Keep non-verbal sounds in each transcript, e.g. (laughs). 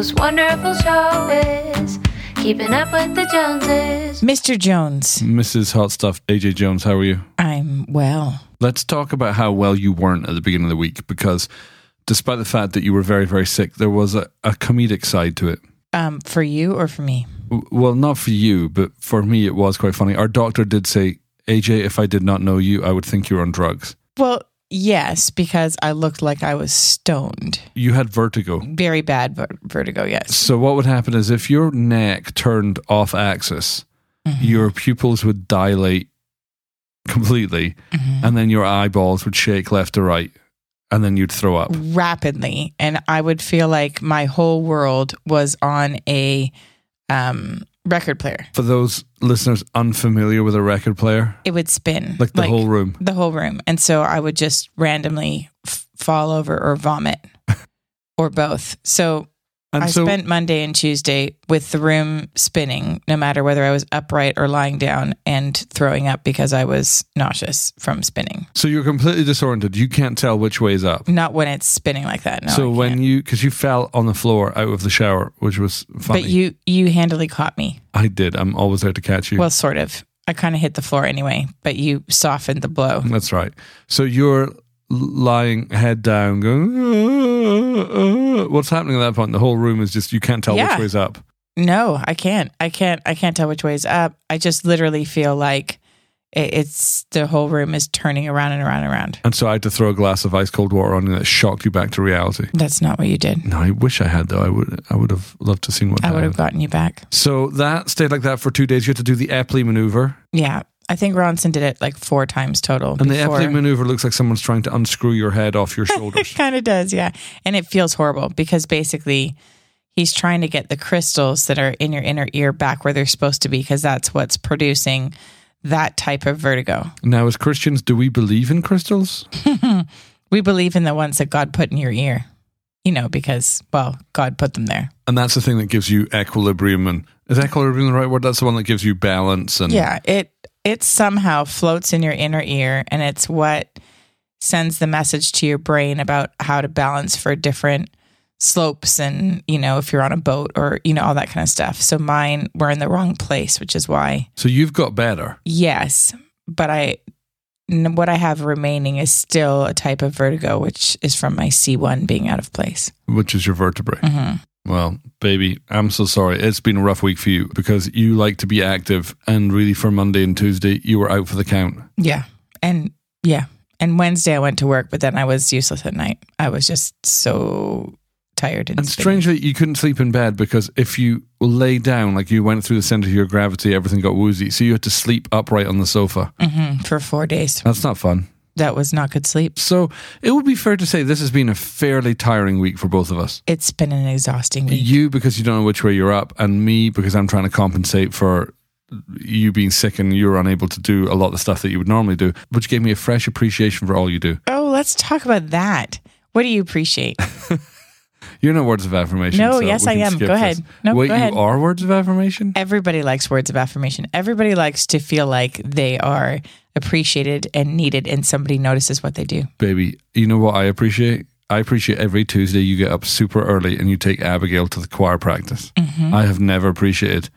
most wonderful show is Keeping Up with the Joneses. Mr. Jones, Mrs. Hot Stuff, AJ Jones, how are you? I'm well. Let's talk about how well you weren't at the beginning of the week because despite the fact that you were very, very sick, there was a, a comedic side to it. Um, for you or for me? W- Well, not for you, but for me, it was quite funny. Our doctor did say, AJ, if I did not know you, I would think you were on drugs. Well, yes, because I looked like I was stoned. You had vertigo. Very bad ver- vertigo, yes. So, what would happen is if your neck turned off axis, your pupils would dilate completely, and then your eyeballs would shake left to right, and then you'd throw up. Rapidly. And I would feel like my whole world was on a um, record player. For those listeners unfamiliar with a record player, It would spin. like the whole room. the whole room. And so I would just randomly f- fall over or vomit (laughs) or both. So And I so, spent Monday and Tuesday with the room spinning, no matter whether I was upright or lying down and throwing up because I was nauseous from spinning. so you're completely disoriented. You can't tell which way is up. Not when it's spinning like that. No. so I when can't. you, because you fell on the floor out of the shower, which was funny. but you you handily caught me. I did. I'm always there to catch you. Well, sort of. I kind of hit the floor anyway, but you softened the blow. That's right. So you're lying head down, going. "Uh, uh." What's happening at that point? The whole room is just you can't tell Yeah. which way's up. No, I can't. I can't. I can't tell which way is up. I just literally feel like it, it's the whole room is turning around and around and around. And so I had to throw a glass of ice cold water on you that shocked you back to reality. That's not what you did. No, I wish I had though. I would. I would have loved to seen what I would have gotten you back. So that stayed like that for two days. You had to do the Epley maneuver, Yeah. I think Ronson did it like four times total. and the before. Epley maneuver looks like someone's trying to unscrew your head off your (laughs) shoulders. It shoulders. kind of does, yeah. And it feels horrible because basically he's trying to get the crystals that are in your inner ear back where they're supposed to be because that's what's producing that type of vertigo. now, as Christians, do we believe in crystals? (laughs) We believe in the ones that God put in your ear, you know, because, well, God put them there. And that's the thing that gives you equilibrium. And is equilibrium the right word? That's the one that gives you balance. And Yeah, it it somehow floats in your inner ear and it's what sends the message to your brain about how to balance for different slopes and, you know, if you're on a boat or, you know, all that kind of stuff. So mine were in the wrong place, which is why So you've got better. yes, but i what I have remaining is still a type of vertigo which is from my C1 being out of place. which is your vertebrae. hmm Well, baby, I'm so sorry. It's been a rough week for you because you like to be active, and really for Monday and Tuesday, you were out for the count. Yeah. And yeah. And Wednesday I went to work, but then I was useless at night. I was just so tired and, And strangely, you couldn't sleep in bed because if you lay down, like you went through the center of your gravity, everything got woozy. So you had to sleep upright on the sofa. Mhm, for four days. That's not fun. That was not good sleep. So it would be fair to say this has been a fairly tiring week for both of us. It's been an exhausting week. You because you don't know which way you're up, and me because I'm trying to compensate for you being sick and you're unable to do a lot of the stuff that you would normally do, which gave me a fresh appreciation for all you do. Oh, let's talk about that. What do you appreciate? (laughs) You're not words of affirmation. No, so yes, I am. Go this. ahead. No, Wait, go you are words of affirmation? Everybody likes words of affirmation. Everybody likes to feel like they are appreciated and needed and somebody notices what they do. Baby, you know what I appreciate? I appreciate every Tuesday you get up super early and you take Abigail to the choir practice. Mm-hmm. I have never appreciated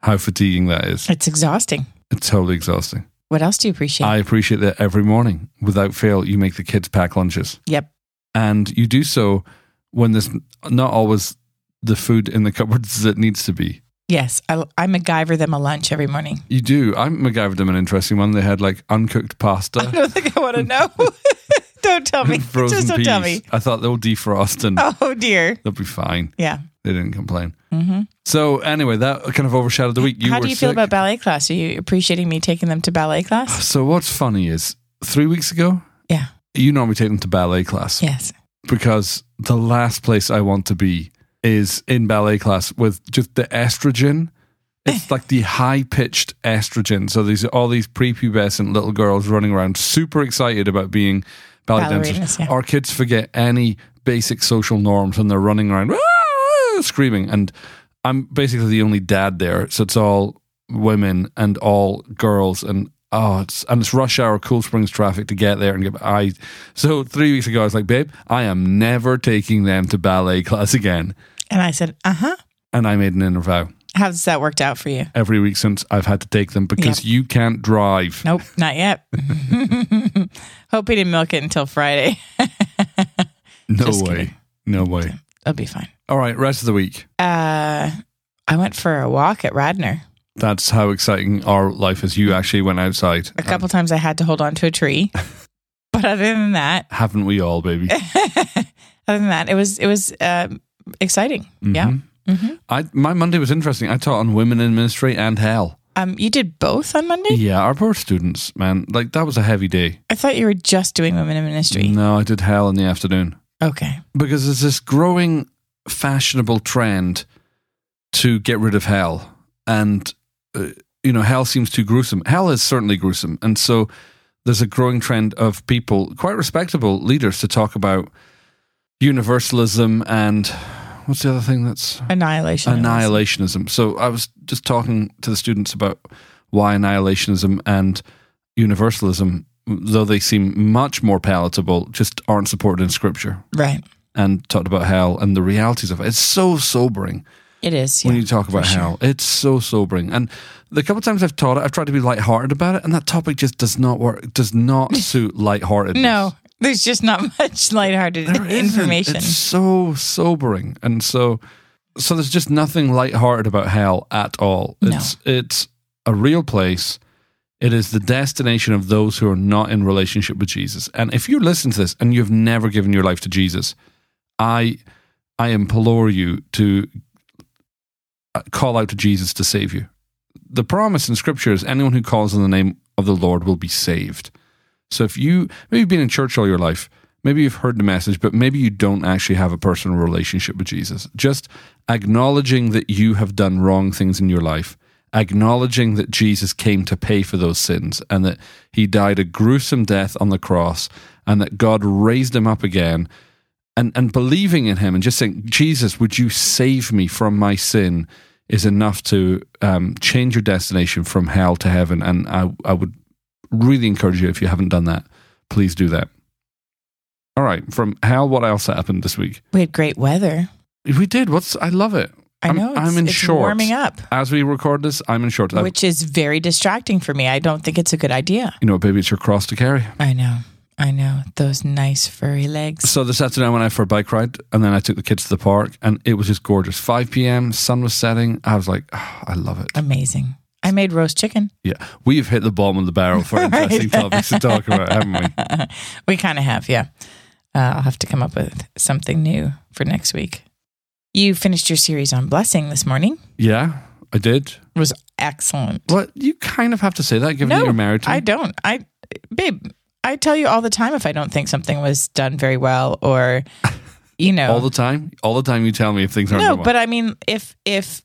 how fatiguing that is. It's exhausting. It's totally exhausting. What else do you appreciate? I appreciate that every morning, without fail, you make the kids pack lunches. yep. And you do so when there's not always the food in the cupboards that needs to be. Yes. I, I MacGyver them a lunch every morning. You do. I MacGyvered them an interesting one. They had like uncooked pasta. I don't think I want to (laughs) know. (laughs) don't tell me. frozen Just don't peas. tell me. I thought they'll defrost and Oh, dear. they'll be fine. Yeah. They didn't complain. hmm So anyway, that kind of overshadowed the week. You How do you feel about ballet class? Are you appreciating me taking them to ballet class? So what's funny is three weeks ago, Yeah. you normally take them to ballet class Yes. Because the last place I want to be is in ballet class with just the estrogen. It's like the high pitched estrogen. So these all these prepubescent little girls running around, super excited about being ballet dancers. Yeah. Our kids forget any basic social norms and they're running around "Ah!" screaming. And I'm basically the only dad there, so it's all women and all girls and. Oh, it's and it's rush hour, Cool Springs traffic to get there and get. I so three weeks ago, I was like, "Babe, I am never taking them to ballet (laughs) class again." And I said, uh huh. and I made an inner vow How's that worked out for you? every week since I've had to take them because you can't drive. Nope, not yet. (laughs) Hope he didn't milk it until Friday. (laughs) No Just way. kidding. No way. It'll be fine. All right, rest of the week. Uh, I went for a walk at Radnor. That's how exciting our life is. You actually went outside. A couple times I had to hold on to a tree. (laughs) but other than that, Haven't we all, baby? (laughs) other than that, it was it was um, exciting. Yeah. Mhm. I my Monday was interesting. I taught on women in ministry and hell. Um, you did both on Monday. Yeah, our poor students, man. Like that was a heavy day. I thought you were just doing women in ministry. No, I did hell in the afternoon Okay. because there's this growing fashionable trend to get rid of hell, and uh, you know, hell seems too gruesome. Hell is certainly gruesome, and so there's a growing trend of people, quite respectable leaders, to talk about universalism and what's the other thing that's Annihilation. annihilationism. So I was just talking to the students about why annihilationism and universalism, though they seem much more palatable, just aren't supported in scripture. Right. And talked about hell and the realities of it. It's so sobering It is. when you talk about sure. hell. It's so sobering. And the couple of times I've taught it, I've tried to be lighthearted about it, and that topic just does not work. It does not (laughs) suit lightheartedness. No, there's just not (laughs) much lighthearted There isn't. information. It's so sobering, and so so there's just nothing lighthearted about hell at all. No. It's it's a real place. It is the destination of those who are not in relationship with Jesus. And if you listen to this and you've never given your life to Jesus, I I implore you to Uh, call out to Jesus to save you. The promise in Scripture is anyone who calls on the name of the Lord will be saved. So if you maybe you've been in church all your life, maybe you've heard the message, but maybe you don't actually have a personal relationship with Jesus. Just acknowledging that you have done wrong things in your life, acknowledging that Jesus came to pay for those sins and that he died a gruesome death on the cross and that God raised him up again and and believing in him and just saying, Jesus, would you save me from my sin? Is enough to um, change your destination from hell to heaven, and I, I would really encourage you if you haven't done that, please do that. All right, from hell, what else happened this week? we had great weather. We did. What's I love it. I I'm- know. It's, I'm in it's shorts. warming up, As we record this, I'm in shorts. Which is very distracting for me. I don't think it's a good idea. you know, baby, it's your cross to carry. I know. I know. Those nice furry legs. So this afternoon I went out for a bike ride, and then I took the kids to the park, and it was just gorgeous. 5 p.m., sun was setting. I was like, "Ah, I love it. Amazing. I made roast chicken. Yeah, we've hit the bottom of the barrel for (laughs) Right. interesting topics to talk about, haven't we? (laughs) we kind of have, yeah. Uh, I'll have to come up with something new for next week. You finished your series on blessing this morning. Yeah, I did. It was excellent. Well, you kind of have to say that, given that No, you're married to me. I don't. I, babe, I tell you all the time if I don't think something was done very well or, you know. all the time. All the time, you tell me if things aren't no, but I mean, if, if,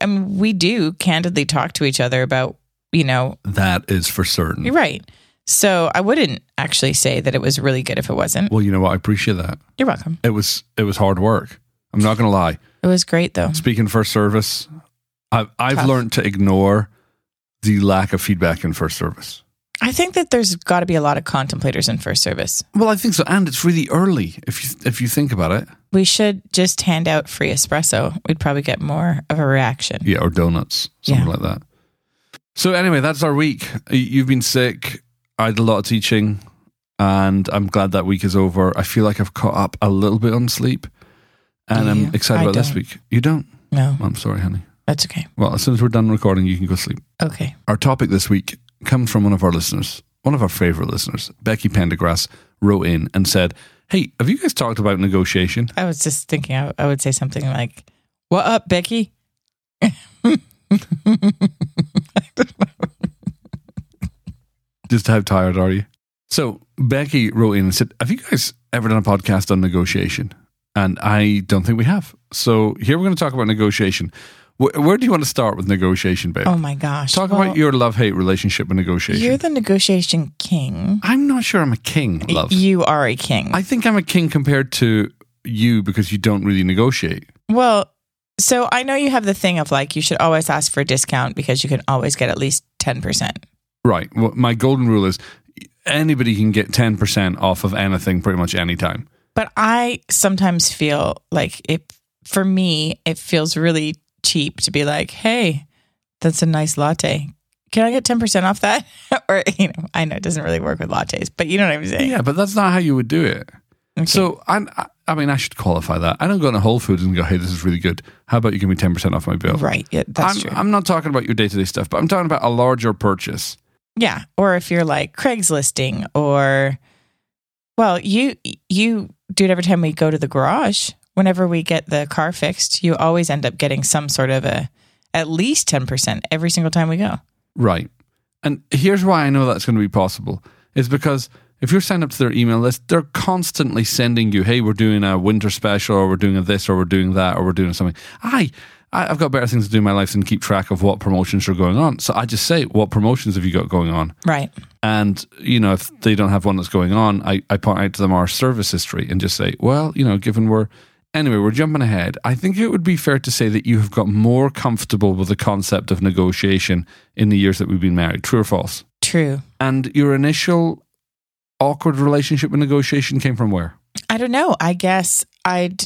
I mean, we do candidly talk to each other about, you know, that is for certain. you're right. So I wouldn't actually say that it was really good if it wasn't. Well, you know what? I appreciate that. You're welcome. It was it was hard work. I'm not going to lie. It was great though. Speaking first service, I've I've Tough. learned to ignore the lack of feedback in first service. I think that there's got to be a lot of contemplators in first service. Well, I think so, and it's really early if you if you think about it. We should just hand out free espresso. We'd probably get more of a reaction. Yeah, or donuts, something Yeah. like that. So anyway, that's our week. You've been sick. I had a lot of teaching, and I'm glad that week is over. I feel like I've caught up a little bit on sleep, and I'm excited I about this don't. week. You don't? No, I'm sorry, honey. that's okay. Well, as soon as we're done recording, you can go sleep. Okay. Our topic this week comes from one of our listeners, one of our favorite listeners. Becky Pendergrass wrote in and said, Hey, have you guys talked about negotiation? I was just thinking I, I would say something like, What up, Becky? (laughs) Just how tired are you? So Becky wrote in and said, Have you guys ever done a podcast on negotiation? And I don't think we have. So here we're going to talk about negotiation. Where, where do you want to start with negotiation, babe? Oh my gosh. Talk Well, about your love hate relationship with negotiation. You're the negotiation king. I'm not sure I'm a king, love. You are a king. I think I'm a king compared to you because you don't really negotiate. well, so I know you have the thing of like, you should always ask for a discount because you can always get at least 10%. Right. Well, my golden rule is anybody can get 10% off of anything pretty much anytime. But I sometimes feel like if for me, it feels really cheap to be like, hey, that's a nice latte. Can I get 10% off that? (laughs) or, you know, I know it doesn't really work with lattes, but you know what I'm saying? Yeah, but that's not how you would do it. Okay. So I, I mean, I should qualify that. I don't go into Whole Foods and go, "Hey, this is really good. How about you give me ten percent off my bill?" right. Yeah, that's I'm, true. I'm not talking about your day to day stuff, but I'm talking about a larger purchase. Yeah, or if you're like Craigslisting or well, you you do it every time we go to the garage. Whenever we get the car fixed, you always end up getting some sort of a at least 10% every single time we go. Right. And here's why I know that's going to be possible is because if you're signed up to their email list, they're constantly sending you, hey, we're doing a winter special or we're doing a this or we're doing that or we're doing something. I, I've got better things to do in my life than keep track of what promotions are going on. So I just say, what promotions have you got going on? Right. And, you know, if they don't have one that's going on, I, I point out to them our service history and just say, well, you know, given we're, anyway, we're jumping ahead. I think it would be fair to say that you have got more comfortable with the concept of negotiation in the years that we've been married. True or false? True. And your initial awkward relationship with negotiation came from where? I don't know. I guess I'd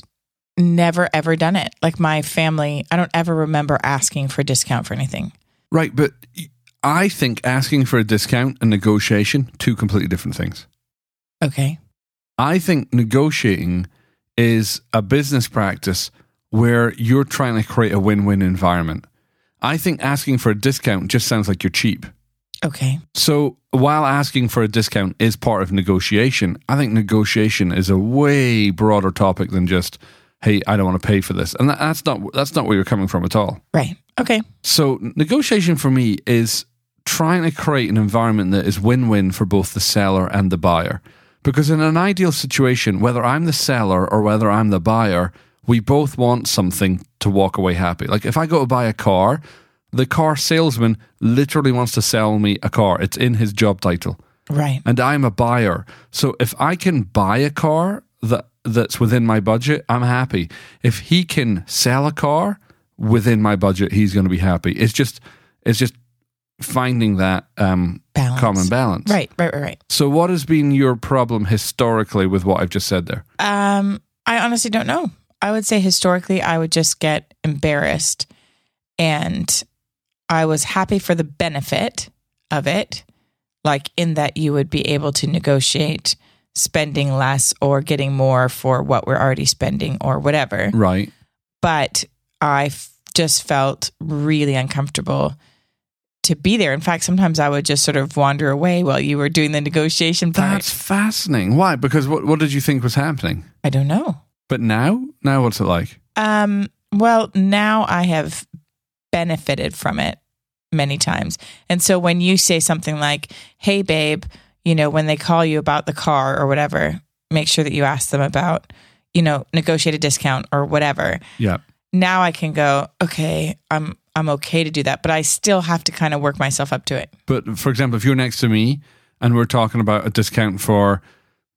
never ever done it. Like my family, I don't ever remember asking for a discount for anything. Right, but I think asking for a discount and negotiation, two completely different things. Okay. I think negotiating is a business practice where you're trying to create a win win environment. I think asking for a discount just sounds like you're cheap. Okay. So while asking for a discount is part of negotiation, I think negotiation is a way broader topic than just, hey, I don't want to pay for this. And that, that's not that's not where you're coming from at all. Right. Okay. So negotiation for me is trying to create an environment that is win-win for both the seller and the buyer. Because in an ideal situation, whether I'm the seller or whether I'm the buyer, we both want something to walk away happy. Like if I go to buy a car, the car salesman literally wants to sell me a car. It's in his job title. Right. And I'm a buyer. So if I can buy a car that that's within my budget, I'm happy. If he can sell a car within my budget, he's going to be happy. It's just it's just finding that um. Common balance. Right. Right. Right. Right. So what has been your problem historically with what I've just said there? Um, I honestly don't know. I would say historically, I would just get embarrassed, and I was happy for the benefit of it, like in that you would be able to negotiate spending less or getting more for what we're already spending or whatever. Right. But I f- just felt really uncomfortable to be there. In fact, sometimes I would just sort of wander away while you were doing the negotiation part. That's fascinating. Why? Because what what did you think was happening? I don't know. But now, now what's it like? Um, well, now I have benefited from it many times. And so when you say something like, hey, babe, you know, when they call you about the car or whatever, make sure that you ask them about, you know, negotiate a discount or whatever. Yeah. Now I can go, okay, I'm I'm okay to do that, but I still have to kind of work myself up to it. But for example, if you're next to me and we're talking about a discount for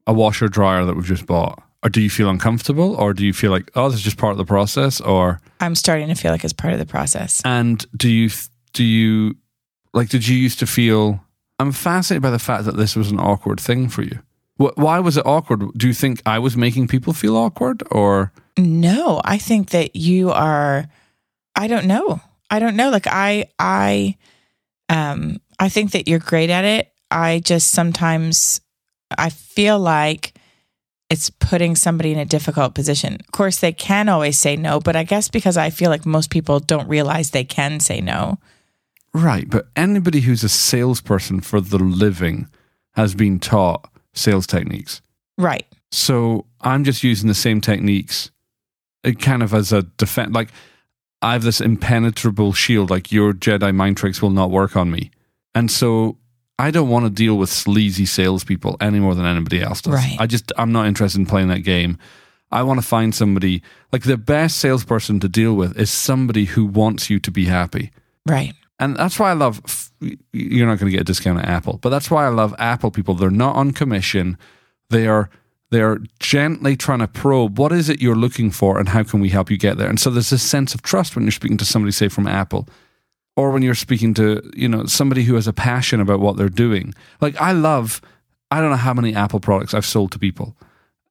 a washer dryer that we've just bought, or do you feel uncomfortable, or do you feel like oh, this is just part of the process, or I'm starting to feel like it's part of the process. and do you do you like did you used to feel? I'm fascinated by the fact that this was an awkward thing for you. Why was it awkward? Do you think I was making people feel awkward, or No, I think that you are I don't know. I don't know. Like I I um I think that you're great at it. I just sometimes I feel like it's putting somebody in a difficult position. Of course they can always say no, but I guess because I feel like most people don't realize they can say no. Right, but anybody who's a salesperson for the living has been taught sales techniques. Right. So I'm just using the same techniques, uh, kind of as a defense. Like I have this impenetrable shield. Like your Jedi mind tricks will not work on me, and so I don't want to deal with sleazy salespeople any more than anybody else does. Right. I just I'm not interested in playing that game. I want to find somebody like the best salesperson to deal with is somebody who wants you to be happy. Right. And that's why I love. You're not going to get a discount at Apple, but that's why I love Apple people. They're not on commission. They are they are gently trying to probe what is it you're looking for and how can we help you get there. And so there's this sense of trust when you're speaking to somebody, say from Apple, or when you're speaking to you know somebody who has a passion about what they're doing. Like I love. I don't know how many Apple products I've sold to people.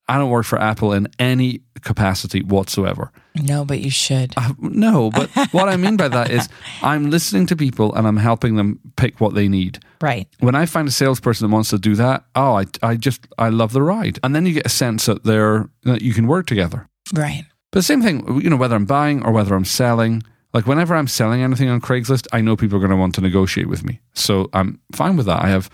I don't work for Apple in any capacity whatsoever. No, but you should. Uh, no, but (laughs) what I mean by that is I'm listening to people and I'm helping them pick what they need. Right. When I find a salesperson that wants to do that, oh, I, I just I love the ride, and then you get a sense that they're that you can work together. Right. But the same thing, you know, whether I'm buying or whether I'm selling. Like whenever I'm selling anything on Craigslist, I know people are going to want to negotiate with me, so I'm fine with that. I have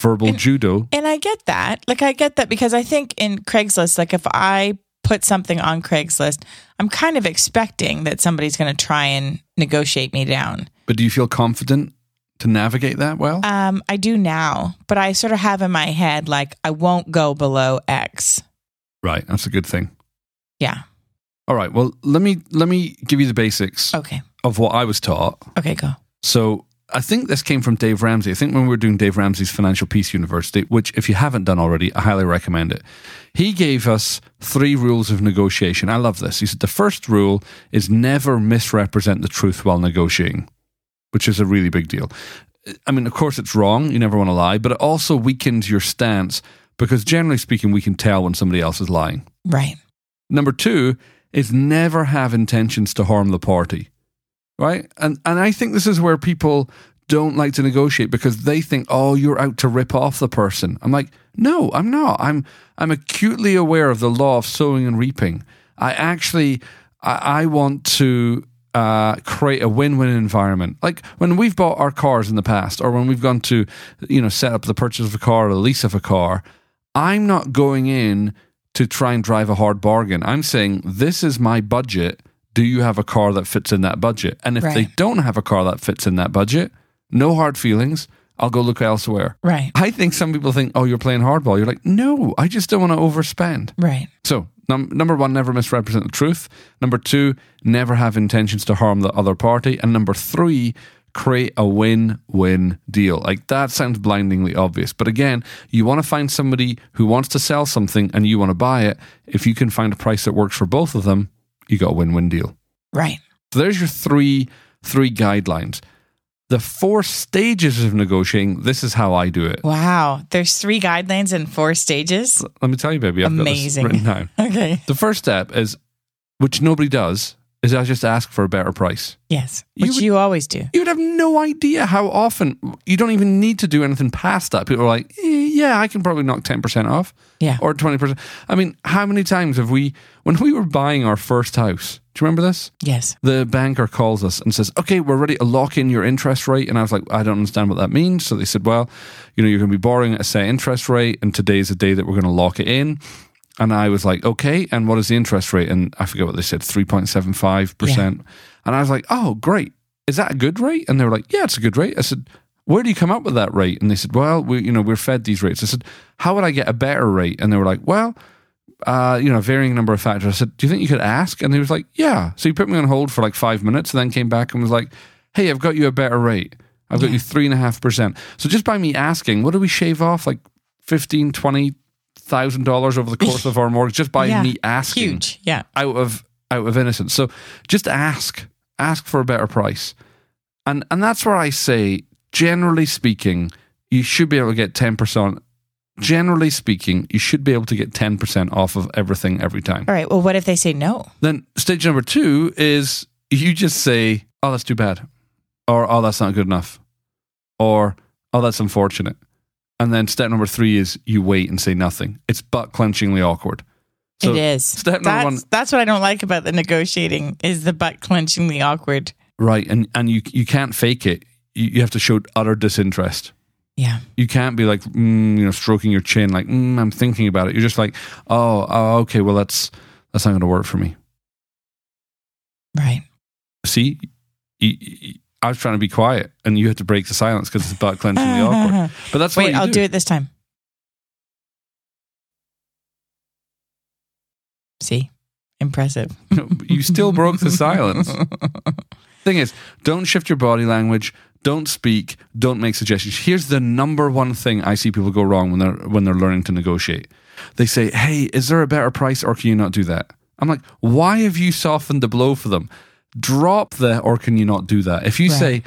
verbal judo. And I get that. Like I get that because I think in Craigslist, like if I put something on Craigslist, I'm kind of expecting that somebody's going to try and negotiate me down. But do you feel confident to navigate that well? Um, I do now, but I sort of have in my head like I won't go below X. right, that's a good thing. Yeah. All right, well, let me let me give you the basics Okay. of what I was taught. Okay, go. So I think this came from Dave Ramsey. I think when we were doing Dave Ramsey's Financial Peace University, which if you haven't done already, I highly recommend it. He gave us three rules of negotiation. I love this. He said the first rule is never misrepresent the truth while negotiating, which is a really big deal. I mean, of course, it's wrong. You never want to lie, but it also weakens your stance because generally speaking, we can tell when somebody else is lying. Right. Number two is never have intentions to harm the party. Right? And and I think this is where people don't like to negotiate because they think, oh, you're out to rip off the person. I'm like, no, I'm not. I'm I'm acutely aware of the law of sowing and reaping. I actually I, I want to uh, create a win-win environment. Like when we've bought our cars in the past, or when we've gone to, you know, set up the purchase of a car or the lease of a car, I'm not going in to try and drive a hard bargain. I'm saying this is my budget. Do you have a car that fits in that budget? And if they don't have a car that fits in that budget, no hard feelings. I'll go look elsewhere. Right. I think some people think, oh, you're playing hardball. You're like, no, I just don't want to overspend. Right. So, num- number one, never misrepresent the truth. Number two, never have intentions to harm the other party. And number three, create a win win deal. Like that sounds blindingly obvious. But again, you want to find somebody who wants to sell something and you want to buy it. If you can find a price that works for both of them, you got a win win deal. Right. So there's your three three guidelines. The four stages of negotiating, this is how I do it. Wow. There's three guidelines and four stages. Let me tell you, baby, I've Amazing. written down. (laughs) Okay. The first step is, which nobody does, is I just ask for a better price. Yes. You Which would- you always do. You would have no idea how often you don't even need to do anything past that. People are like, "Eh, yeah, I can probably knock 10% off Yeah. or 20%. I mean, how many times have we, when we were buying our first house, do you remember this? Yes. The banker calls us and says, okay, we're ready to lock in your interest rate. And I was like, I don't understand what that means. So they said, well, you know, you're going to be borrowing at a set interest rate, and today's the day that we're going to lock it in. And I was like, okay, and what is the interest rate? And I forget what they said, 3.75%. And I was like, oh, great. Is that a good rate? And they were like, yeah, it's a good rate. I said, where do you come up with that rate? And they said, well, we, you know, we're fed these rates. I said, how would I get a better rate? And they were like, well, uh, you know, varying number of factors. I said, do you think you could ask? And he was like, yeah. So he put me on hold for like five minutes and then came back and was like, hey, I've got you a better rate. I've got you three and a half percent. So just by me asking, what do we shave off? Like fifteen, twenty thousand dollars over the course of our mortgage just by Yeah. me asking Huge. Yeah. out of out of innocence. So just ask, ask for a better price, and and that's where I say, generally speaking, you should be able to get ten percent. Generally speaking, you should be able to get ten percent off of everything every time. All right. Well, what if they say no? Then stage number two is you just say, "Oh, that's too bad," or "Oh, that's not good enough," or "Oh, that's unfortunate." And then step number three is you wait and say nothing. It's butt clenchingly awkward. So it is. Step number that's, one, that's what I don't like about the negotiating is the butt clenchingly awkward. right? And and you you can't fake it. You, have to show utter disinterest. Yeah. You can't be like, mm, you know, stroking your chin, like, mm, I'm thinking about it. You're just like, oh, oh okay, well, that's that's not going to work for me. Right. See, I was trying to be quiet, and you had to break the silence because it's about butt clenchingly awkward. (laughs) But that's what Wait, I'll do it this time. See? Impressive. (laughs) you still broke the (laughs) silence. Thing is, don't shift your body language. Don't speak. Don't make suggestions. Here's the number one thing I see people go wrong when they're when they're learning to negotiate. They say, "Hey, is there a better price, or can you not do that?" I'm like, "Why have you softened the blow for them? Drop the, or can you not do that?" If you Right. say,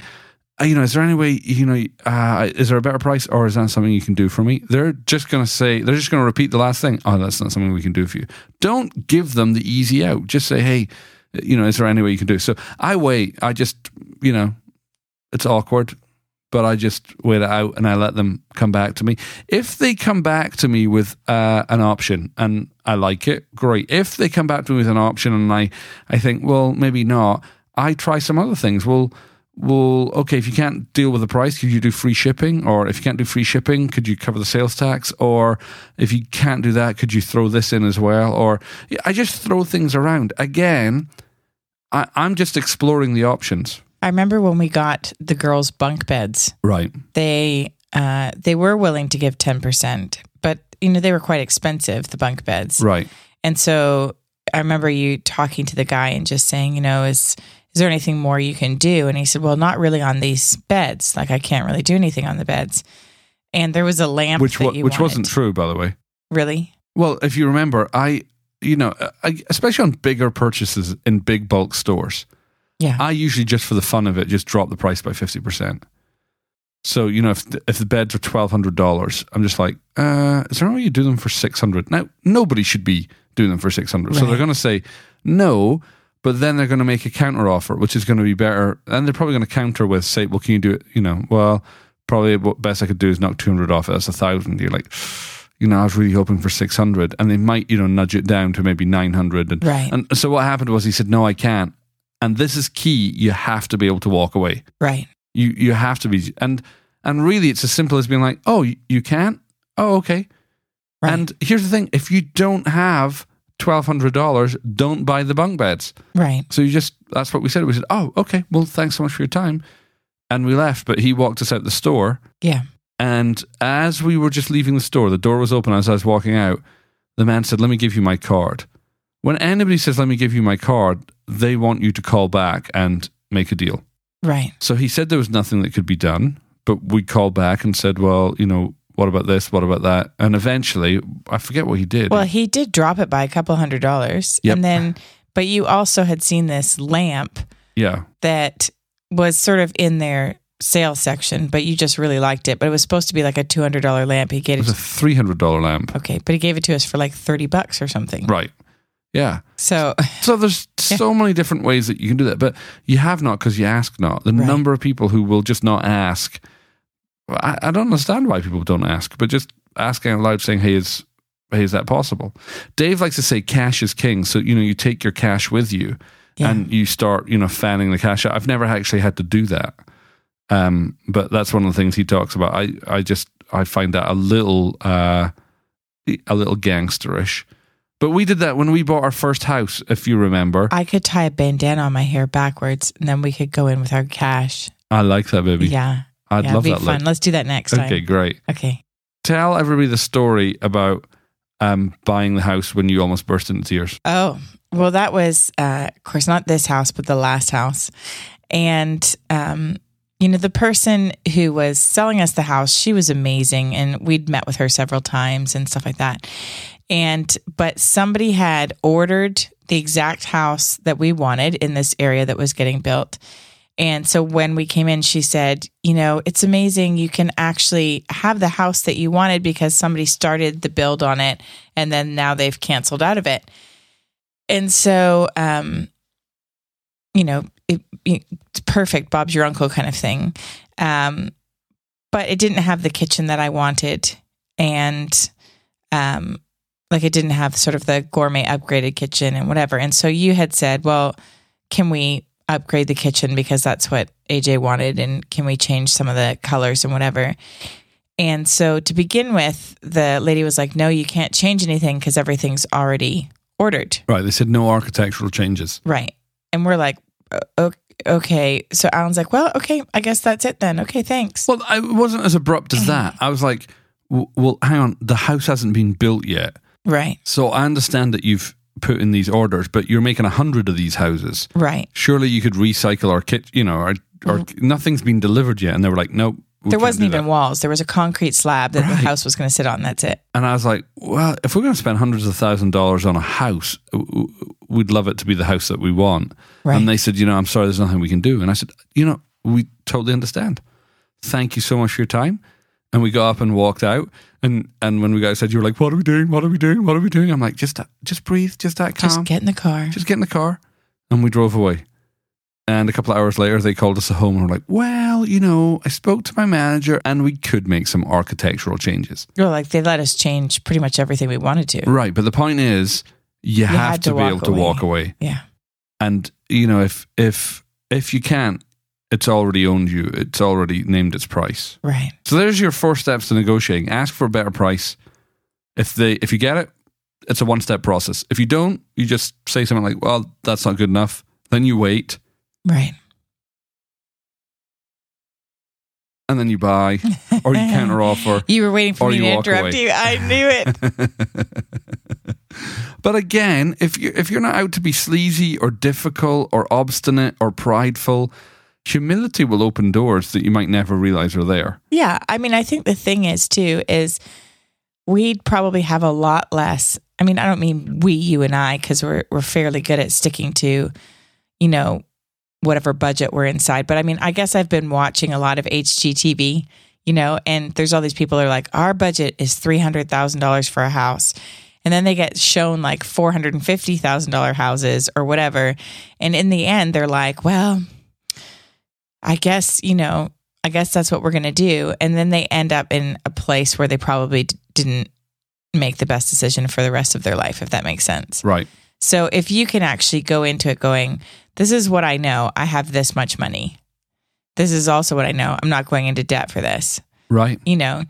uh, you know, is there any way, you know, uh, is there a better price or is that something you can do for me? They're just going to say, they're just going to repeat the last thing. Oh, that's not something we can do for you. Don't give them the easy out. Just say, hey, you know, is there any way you can do? So I wait. I just, you know, it's awkward, but I just wait it out and I let them come back to me. If they come back to me with uh, an option and I like it, great. If they come back to me with an option and I, I think, well, maybe not, I try some other things. Well, well, okay, if you can't deal with the price, could you do free shipping? Or if you can't do free shipping, could you cover the sales tax? Or if you can't do that, could you throw this in as well? Or I just throw things around. Again, I, I'm just exploring the options. I remember when we got the girls' bunk beds. Right. They uh, they were willing to give ten percent, but you know they were quite expensive, the bunk beds. Right. And so I remember you talking to the guy and just saying, you know, is is there anything more you can do? And he said, well, not really on these beds. Like I can't really do anything on the beds. And there was a lamp Which that wa- which wanted. wasn't true, by the way. really. Well, if you remember, I, you know, I, especially on bigger purchases in big bulk stores, Yeah. I usually just for the fun of it just drop the price by fifty percent. So you know, if the, if the beds are twelve hundred dollars, I'm just like, uh, is there any way you do them for six hundred? Now, nobody should be doing them for six hundred, so they're going to say no, but then they're going to make a counter offer, which is going to be better, and they're probably going to counter with say, well, can you do it? You know, well, probably what best I could do is knock two hundred off it. That's a thousand. You're like. You know, I was really hoping for 600 and they might, you know, nudge it down to maybe 900. And, Right. and so what happened was he said, no, I can't. And this is key. You have to be able to walk away. Right. You you have to be and and really it's as simple as being like, "Oh, you, can't? Oh, okay." Right. And here's the thing, if you don't have $1200, don't buy the bunk beds. Right. So you just that's what we said. We said, "Oh, okay. Well, thanks so much for your time." And we left, but he walked us out the store Yeah. and as we were just leaving the store, the door was open as I was walking out. The man said, Let me give you my card. When anybody says, Let me give you my card, they want you to call back and make a deal. Right. So he said there was nothing that could be done, but we called back and said, Well, you know, what about this? What about that? And eventually, I forget what he did. Well, he did drop it by a couple hundred dollars. Yep. And then, but you also had seen this lamp yeah. that was sort of in their sales section, but you just really liked it. But it was supposed to be like a two hundred dollar lamp. He gave It gave was it, a $300 lamp. okay, but he gave it to us for like thirty bucks or something. Right. Yeah. So So there's (laughs) so many different ways that you can do that, but you have not because you ask not. The Right. number of people who will just not ask, I, I don't understand why people don't ask, but just asking out loud, saying, "Hey, is hey, is that possible?" Dave likes to say, "Cash is king." So you know, you take your cash with you, Yeah. and you start, you know, fanning the cash out. I've never actually had to do that, um, but that's one of the things he talks about. I I just I find that a little uh, a little gangsterish. But we did that when we bought our first house, if you remember. I could tie a bandana on my hair backwards, and then we could go in with our cash. I like that, baby. Yeah, I'd yeah, love it'd be that. fun. Look. Let's do that next time. Okay, great. Okay. Tell everybody the story about um, buying the house when you almost burst into tears. Oh, well, that was, uh, of course, not this house, but the last house. And, um, you know, the person who was selling us the house, she was amazing. And we'd met with her several times and stuff like that. And, but somebody had ordered the exact house that we wanted in this area that was getting built. And so when we came in, she said, You know, it's amazing. You can actually have the house that you wanted because somebody started the build on it and then now they've canceled out of it. And so, um, you know, it, it's perfect, Bob's your uncle kind of thing. Um, but it didn't have the kitchen that I wanted. And, um, like it didn't have sort of the gourmet upgraded kitchen and whatever. And so you had said, well, can we upgrade the kitchen because that's what AJ wanted? And can we change some of the colors and whatever? And so to begin with, the lady was like, no, you can't change anything because everything's already ordered. Right. They said no architectural changes. Right. And we're like, "O- okay. So Alan's like, well, okay, I guess that's it then. Okay, thanks. Well, I wasn't as abrupt as that. (clears throat) I was like, w- well, hang on. The house hasn't been built yet. Right. So I understand that you've put in these orders, but you're making a hundred of these houses. Right. Surely you could recycle our kit, you know, or, or mm-hmm. nothing's been delivered yet. And they were like, nope. we. There wasn't even that. walls. There was a concrete slab that the house was going to sit on. That's it. And I was like, well, if we're going to spend hundreds of thousand dollars on a house, we'd love it to be the house that we want. Right. And they said, you know, I'm sorry, there's nothing we can do. And I said, you know, we totally understand. Thank you so much for your time. And we got up and walked out. And and when we got said, you were like, "What are we doing? What are we doing? What are we doing?" I'm like, "Just just breathe, just act calm, Just get in the car. just get in the car." And we drove away. And a couple of hours later, they called us at home and were like, "Well, you know, I spoke to my manager, and we could make some architectural changes." Well, like they let us change pretty much everything we wanted to. Right, but the point is, you, have to, to be able to walk away. Yeah. And you know, if if if you can't, it's already owned you. It's already named its price. Right. So there's your four steps to negotiating. Ask for a better price. If they if you get it, it's a one step process. If you don't, you just say something like, "Well, that's not good enough." Then you wait, Right. and then you buy, or you counter offer. (laughs) You were waiting for me to interrupt away. you. I knew it. (laughs) but again, if you if you're not out to be sleazy or difficult or obstinate or prideful, humility will open doors that you might never realize are there. Yeah. I mean, I think the thing is, too, is we'd probably have a lot less. I mean, I don't mean we, you and I, because we're, we're fairly good at sticking to, you know, whatever budget we're inside. But I mean, I guess I've been watching a lot of HGTV, you know, and there's all these people are like, our budget is $300,000 for a house. And then they get shown like $450,000 houses or whatever. And in the end, they're like, well, I guess, you know, I guess that's what we're going to do. And then they end up in a place where they probably d- didn't make the best decision for the rest of their life, if that makes sense. Right. So if you can actually go into it going, this is what I know, I have this much money. This is also what I know. I'm not going into debt for this, Right. you know,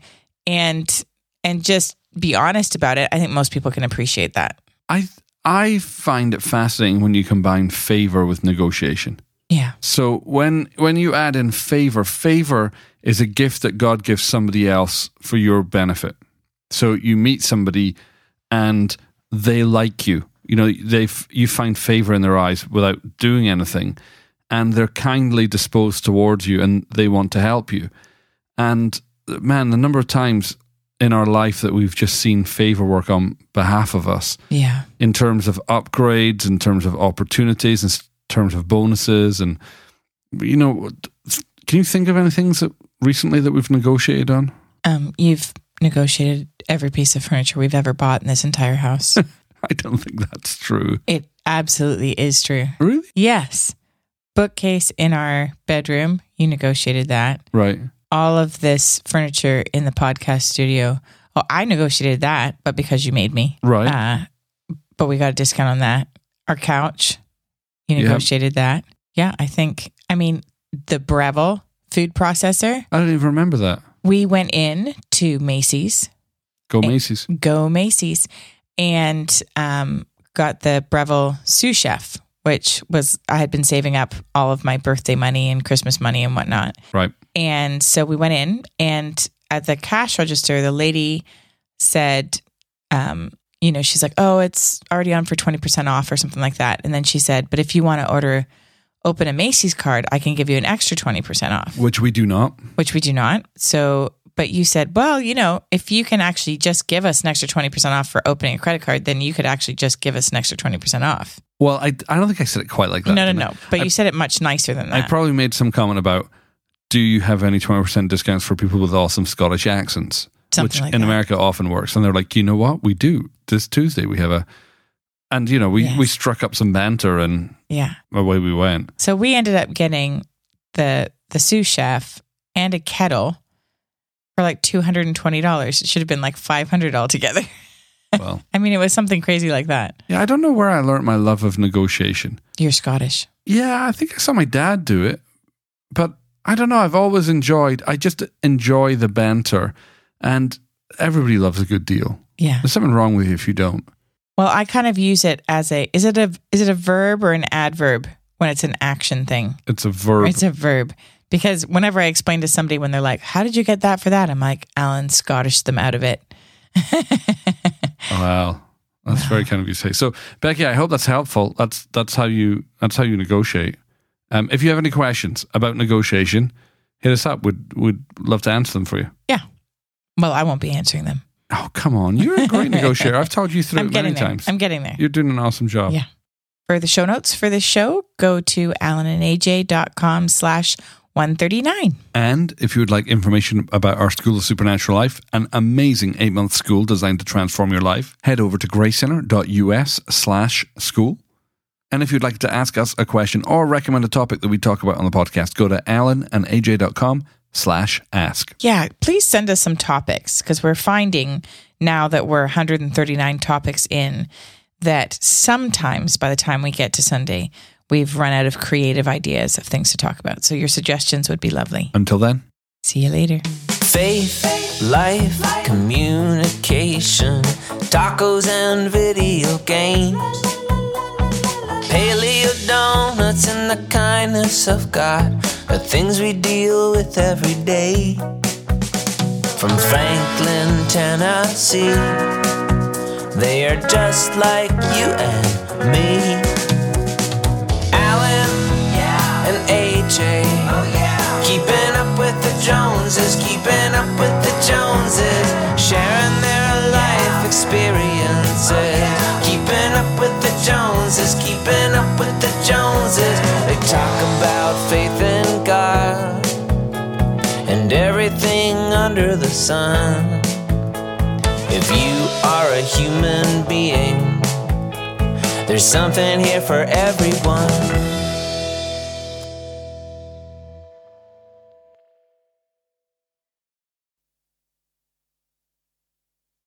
and and just be honest about it. I think most people can appreciate that. I I find it fascinating when you combine favor with negotiation. Yeah. So when when you add in favor, favor is a gift that God gives somebody else for your benefit. So you meet somebody and they like you. You know, they you find favor in their eyes without doing anything and they're kindly disposed towards you and they want to help you. And man, the number of times in our life that we've just seen favor work on behalf of us Yeah. in terms of upgrades, in terms of opportunities, s- terms of bonuses, and you know, can you think of any things that recently that we've negotiated on? Um, you've negotiated every piece of furniture we've ever bought in this entire house. (laughs) I don't think that's true. it absolutely is true. Really? Yes. Bookcase in our bedroom, you negotiated that. Right. All of this furniture in the podcast studio. Oh, I negotiated that, but because you made me. Right. Uh, but we got a discount on that. Our couch, you negotiated that. Yeah, I think, I mean, the Breville food processor, I don't even remember that. we went in to Macy's Go Macy's. go Macy's and um, got the Breville sous chef, which was I had been saving up all of my birthday money and Christmas money and whatnot. Right. And so we went in, and at the cash register, the lady said, um, you know, she's like, oh, it's already on for 20% off or something like that. And then she said, but if you want to order, open a Macy's card, I can give you an extra 20% off Which we do not. which we do not. So, but you said, well, you know, if you can actually just give us an extra 20% off for opening a credit card, then you could actually just give us an extra 20% off. Well, I, I don't think I said it quite like that. no, no, did I? no. But I- you said it much nicer than that. I probably made some comment about do you have any 20% discounts for people with awesome Scottish accents? Something which like in that. America often works. And they're like, you know what? We do. This Tuesday we have a. And, you know, we, Yes. we struck up some banter and yeah. away we went. So we ended up getting the the sous chef and a kettle for like $220. It should have been like 500 altogether. (laughs) Well, I mean, it was something crazy like that. yeah, I don't know where I learned my love of negotiation. You're Scottish. Yeah, I think I saw my dad do it, but I don't know. I've always enjoyed. I just enjoy the banter, and everybody loves a good deal. Yeah. There's something wrong with you if you don't. Well, I kind of use it as a is it a is it a verb or an adverb when it's an action thing? It's a verb. It's a verb. Because whenever I explain to somebody when they're like, How did you get that for that? I'm like, Alan Scottish them out of it. (laughs) wow, that's very kind of you to say. So, Becky, I hope that's helpful. That's that's how you that's how you negotiate. Um, if you have any questions about negotiation, hit us up. We'd we'd love to answer them for you. Well, I won't be answering them. Oh, come on, you're a great (laughs) negotiator. I've told you through I'm it many there. times. I'm getting there. You're doing an awesome job. Yeah. For the show notes for this show, go to alanandaj.com slash 139. And if you would like information about our School of Supernatural Life, an amazing eight month school designed to transform your life, head over to gracecenter.us slash school. And if you'd like to ask us a question or recommend a topic that we talk about on the podcast, go to alanandaj.com slash ask. Yeah, please send us some topics because we're finding now that we're 139 topics in that sometimes by the time we get to Sunday, we've run out of creative ideas of things to talk about. So your suggestions would be lovely. Until then, See you later. Faith, life, communication, tacos and video games. Paleo donuts and the kindness of God are things we deal with every day. From Franklin, Tennessee, they are just like you and me. Joneses, keeping up with the Joneses. They talk about faith in God and everything under the sun. If you are a human being, there's something here for everyone.